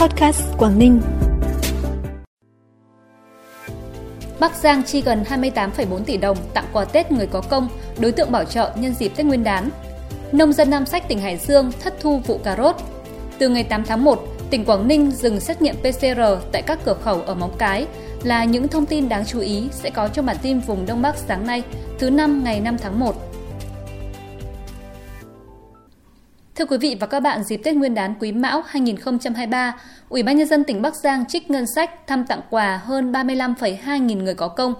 Podcast Quảng Ninh. Bắc Giang chi gần 28,4 tỷ đồng tặng quà Tết người có công, đối tượng bảo trợ nhân dịp Tết Nguyên đán. Nông dân Nam Sách tỉnh Hải Dương thất thu vụ cà rốt. Từ ngày 8 tháng 1, tỉnh Quảng Ninh dừng xét nghiệm PCR tại các cửa khẩu ở Móng Cái là những thông tin đáng chú ý sẽ có trong bản tin vùng Đông Bắc sáng nay, thứ năm ngày 5 tháng 1. Thưa quý vị và các bạn, dịp Tết Nguyên đán Quý Mão 2023, Ủy ban nhân dân tỉnh Bắc Giang trích ngân sách thăm tặng quà hơn 35,2 nghìn người có công.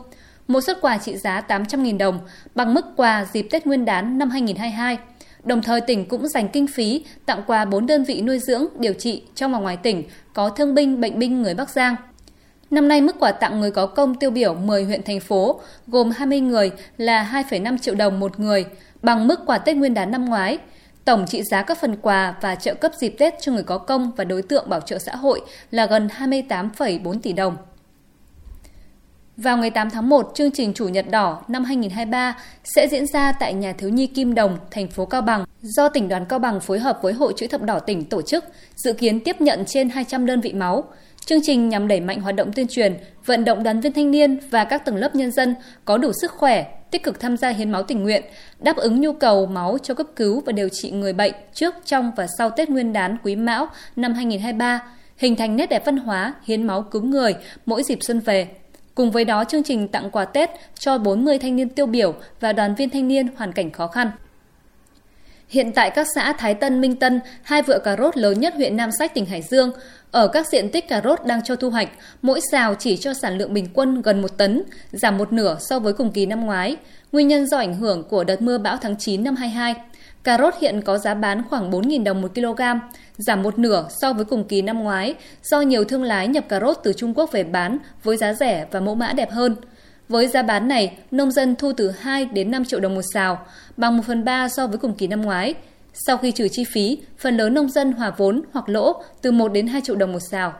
Một suất quà trị giá 800.000 đồng bằng mức quà dịp Tết Nguyên đán năm 2022. Đồng thời tỉnh cũng dành kinh phí tặng quà 4 đơn vị nuôi dưỡng, điều trị trong và ngoài tỉnh có thương binh, bệnh binh người Bắc Giang. Năm nay mức quà tặng người có công tiêu biểu 10 huyện thành phố gồm 20 người là 2,5 triệu đồng một người, bằng mức quà Tết Nguyên đán năm ngoái – Tổng trị giá các phần quà và trợ cấp dịp Tết cho người có công và đối tượng bảo trợ xã hội là gần 28,4 tỷ đồng. Vào ngày 8 tháng 1, chương trình Chủ nhật đỏ năm 2023 sẽ diễn ra tại nhà thiếu nhi Kim Đồng, thành phố Cao Bằng, do tỉnh đoàn Cao Bằng phối hợp với Hội chữ thập đỏ tỉnh tổ chức, dự kiến tiếp nhận trên 200 đơn vị máu. Chương trình nhằm đẩy mạnh hoạt động tuyên truyền, vận động đoàn viên thanh niên và các tầng lớp nhân dân có đủ sức khỏe, tích cực tham gia hiến máu tình nguyện, đáp ứng nhu cầu máu cho cấp cứu và điều trị người bệnh trước, trong và sau Tết Nguyên đán Quý Mão năm 2023, hình thành nét đẹp văn hóa hiến máu cứu người mỗi dịp xuân về. Cùng với đó, chương trình tặng quà Tết cho 40 thanh niên tiêu biểu và đoàn viên thanh niên hoàn cảnh khó khăn. Hiện tại các xã Thái Tân, Minh Tân, hai vựa cà rốt lớn nhất huyện Nam Sách, tỉnh Hải Dương, ở các diện tích cà rốt đang cho thu hoạch, mỗi xào chỉ cho sản lượng bình quân gần một tấn, giảm một nửa so với cùng kỳ năm ngoái. Nguyên nhân do ảnh hưởng của đợt mưa bão tháng 9 năm 22. Cà rốt hiện có giá bán khoảng 4.000 đồng một kg, giảm một nửa so với cùng kỳ năm ngoái do nhiều thương lái nhập cà rốt từ Trung Quốc về bán với giá rẻ và mẫu mã đẹp hơn. Với giá bán này, nông dân thu từ 2 đến 5 triệu đồng một xào, bằng 1 phần 3 so với cùng kỳ năm ngoái. Sau khi trừ chi phí, phần lớn nông dân hòa vốn hoặc lỗ từ 1 đến 2 triệu đồng một xào.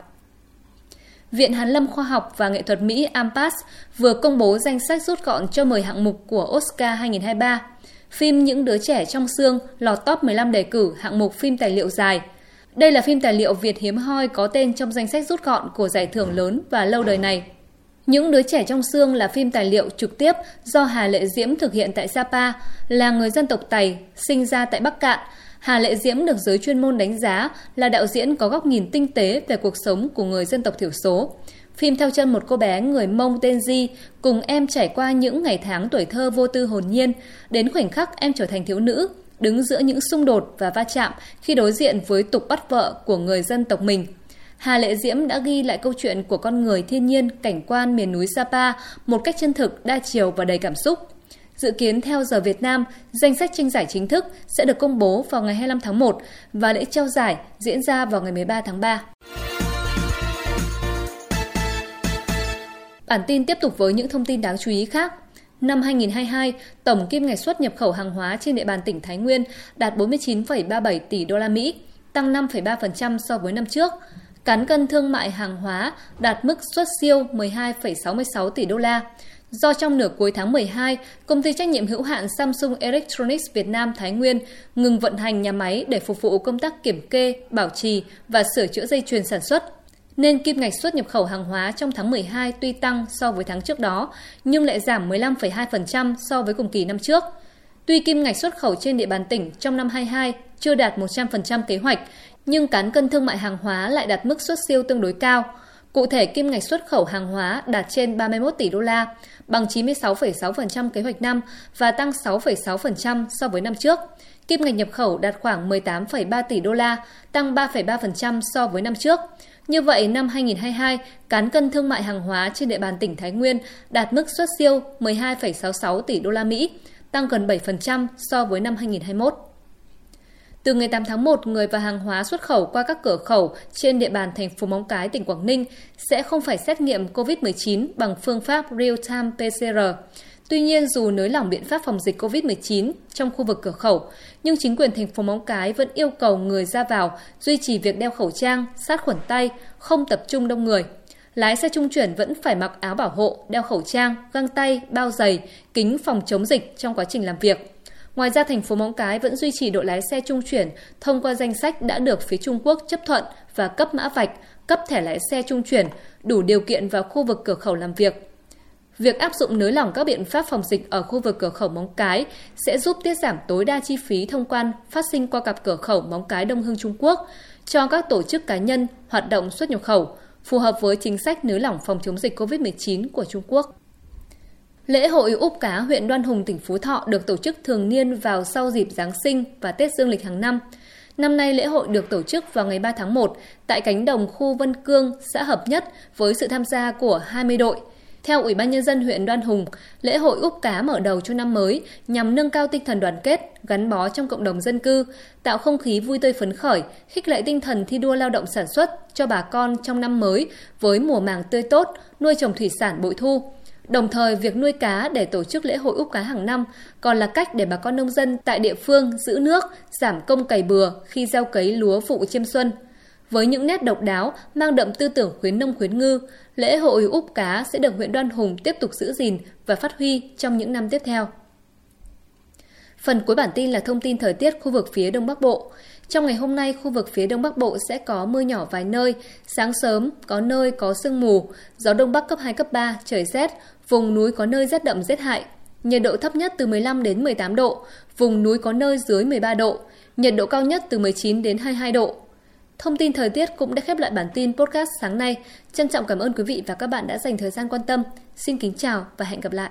Viện Hàn lâm Khoa học và Nghệ thuật Mỹ AMPAS vừa công bố danh sách rút gọn cho 10 hạng mục của Oscar 2023. Phim Những đứa trẻ trong xương lọt top 15 đề cử hạng mục phim tài liệu dài. Đây là phim tài liệu Việt hiếm hoi có tên trong danh sách rút gọn của giải thưởng lớn và lâu đời này. Những đứa trẻ trong xương là phim tài liệu trực tiếp do Hà Lệ Diễm thực hiện tại Sapa, là người dân tộc Tày, sinh ra tại Bắc Cạn. Hà Lệ Diễm được giới chuyên môn đánh giá là đạo diễn có góc nhìn tinh tế về cuộc sống của người dân tộc thiểu số. Phim theo chân một cô bé người Mông tên Di cùng em trải qua những ngày tháng tuổi thơ vô tư hồn nhiên, đến khoảnh khắc em trở thành thiếu nữ, đứng giữa những xung đột và va chạm khi đối diện với tục bắt vợ của người dân tộc mình – Hà Lệ Diễm đã ghi lại câu chuyện của con người thiên nhiên, cảnh quan miền núi Sapa một cách chân thực, đa chiều và đầy cảm xúc. Dự kiến theo giờ Việt Nam, danh sách tranh giải chính thức sẽ được công bố vào ngày 25 tháng 1 và lễ trao giải diễn ra vào ngày 13 tháng 3. Bản tin tiếp tục với những thông tin đáng chú ý khác. Năm 2022, tổng kim ngạch xuất nhập khẩu hàng hóa trên địa bàn tỉnh Thái Nguyên đạt 49,37 tỷ đô la Mỹ, tăng 5,3% so với năm trước. Cán cân thương mại hàng hóa đạt mức xuất siêu 12,66 tỷ đô la. Do trong nửa cuối tháng 12, công ty trách nhiệm hữu hạn Samsung Electronics Việt Nam Thái Nguyên ngừng vận hành nhà máy để phục vụ công tác kiểm kê, bảo trì và sửa chữa dây chuyền sản xuất. Nên kim ngạch xuất nhập khẩu hàng hóa trong tháng 12 tuy tăng so với tháng trước đó, nhưng lại giảm 15,2% so với cùng kỳ năm trước. Tuy kim ngạch xuất khẩu trên địa bàn tỉnh trong năm 22 chưa đạt 100% kế hoạch, nhưng cán cân thương mại hàng hóa lại đạt mức xuất siêu tương đối cao. Cụ thể, kim ngạch xuất khẩu hàng hóa đạt trên 31 tỷ đô la, bằng 96,6% kế hoạch năm và tăng 6,6% so với năm trước. Kim ngạch nhập khẩu đạt khoảng 18,3 tỷ đô la, tăng 3,3% so với năm trước. Như vậy, năm 2022, cán cân thương mại hàng hóa trên địa bàn tỉnh Thái Nguyên đạt mức xuất siêu 12,66 tỷ đô la Mỹ, tăng gần 7% so với năm 2021. Từ ngày 8 tháng 1, người và hàng hóa xuất khẩu qua các cửa khẩu trên địa bàn thành phố Móng Cái, tỉnh Quảng Ninh sẽ không phải xét nghiệm COVID-19 bằng phương pháp real-time PCR. Tuy nhiên, dù nới lỏng biện pháp phòng dịch COVID-19 trong khu vực cửa khẩu, nhưng chính quyền thành phố Móng Cái vẫn yêu cầu người ra vào duy trì việc đeo khẩu trang, sát khuẩn tay, không tập trung đông người. Lái xe trung chuyển vẫn phải mặc áo bảo hộ, đeo khẩu trang, găng tay, bao giày, kính phòng chống dịch trong quá trình làm việc. Ngoài ra, thành phố Móng Cái vẫn duy trì đội lái xe trung chuyển thông qua danh sách đã được phía Trung Quốc chấp thuận và cấp mã vạch, cấp thẻ lái xe trung chuyển, đủ điều kiện vào khu vực cửa khẩu làm việc. Việc áp dụng nới lỏng các biện pháp phòng dịch ở khu vực cửa khẩu Móng Cái sẽ giúp tiết giảm tối đa chi phí thông quan phát sinh qua cặp cửa khẩu Móng Cái Đông Hưng Trung Quốc cho các tổ chức cá nhân hoạt động xuất nhập khẩu, phù hợp với chính sách nới lỏng phòng chống dịch COVID-19 của Trung Quốc. Lễ hội Úp Cá huyện Đoan Hùng, tỉnh Phú Thọ được tổ chức thường niên vào sau dịp Giáng sinh và Tết Dương lịch hàng năm. Năm nay lễ hội được tổ chức vào ngày 3 tháng 1 tại cánh đồng khu Vân Cương, xã Hợp Nhất với sự tham gia của 20 đội. Theo Ủy ban Nhân dân huyện Đoan Hùng, lễ hội Úp Cá mở đầu cho năm mới nhằm nâng cao tinh thần đoàn kết, gắn bó trong cộng đồng dân cư, tạo không khí vui tươi phấn khởi, khích lệ tinh thần thi đua lao động sản xuất cho bà con trong năm mới với mùa màng tươi tốt, nuôi trồng thủy sản bội thu. Đồng thời, việc nuôi cá để tổ chức lễ hội úp cá hàng năm còn là cách để bà con nông dân tại địa phương giữ nước, giảm công cày bừa khi gieo cấy lúa vụ chiêm xuân. Với những nét độc đáo, mang đậm tư tưởng khuyến nông khuyến ngư, lễ hội úp cá sẽ được huyện Đoan Hùng tiếp tục giữ gìn và phát huy trong những năm tiếp theo. Phần cuối bản tin là thông tin thời tiết khu vực phía Đông Bắc Bộ. Trong ngày hôm nay, khu vực phía Đông Bắc Bộ sẽ có mưa nhỏ vài nơi, sáng sớm có nơi có sương mù, gió Đông Bắc cấp 2, cấp 3, trời rét, vùng núi có nơi rét đậm rét hại. Nhiệt độ thấp nhất từ 15 đến 18 độ, vùng núi có nơi dưới 13 độ, nhiệt độ cao nhất từ 19 đến 22 độ. Thông tin thời tiết cũng đã khép lại bản tin podcast sáng nay. Trân trọng cảm ơn quý vị và các bạn đã dành thời gian quan tâm. Xin kính chào và hẹn gặp lại.